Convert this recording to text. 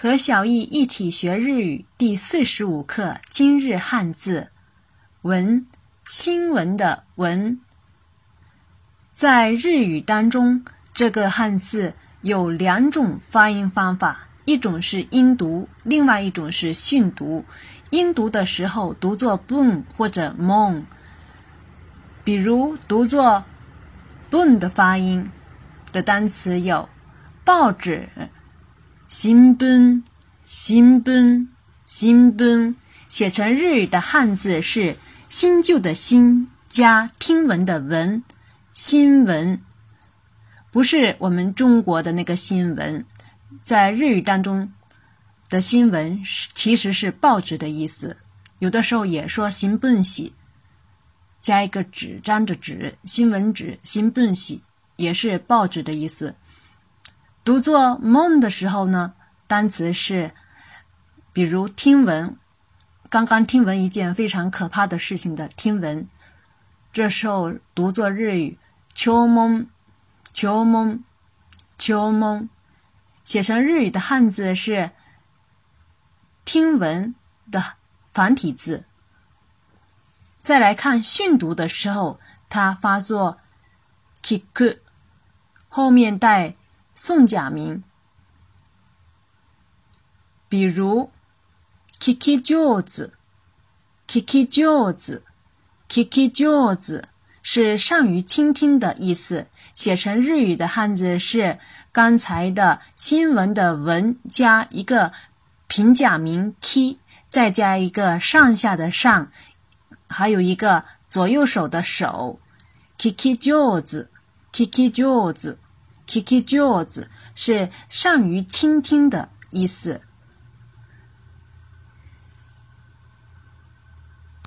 和小易一起学日语第四十五课今日汉字文新闻的文，在日语当中，这个汉字有两种发音方法，一种是音读，另外一种是训读。音读的时候读作 “boom” 或者 mon，比如读作 “boom” 的发音的单词有报纸。新奔、新奔、新奔。写成日语的汉字是新旧的新加听闻的闻，新闻。不是我们中国的那个新闻，在日语当中的新闻其实是报纸的意思，有的时候也说新奔喜，加一个纸张着纸，新闻纸新奔喜也是报纸的意思。读作 moon 的时候呢，单词是，比如听闻，刚刚听闻一件非常可怕的事情的听闻，这时候读作日语秋梦，秋梦，秋梦，写成日语的汉字是听闻的繁体字。再来看训读的时候，它发作 kiku，后面带。宋假名，比如 “kiki 舅子 ”，“kiki 舅子 ”，“kiki 舅子”是善于倾听的意思。写成日语的汉字是刚才的新闻的“闻”加一个平假名 k，再加一个上下的“上”，还有一个左右手的“手 ”，“kiki 舅子 ”，“kiki 舅子”。Kiki j o 是善于倾听的意思。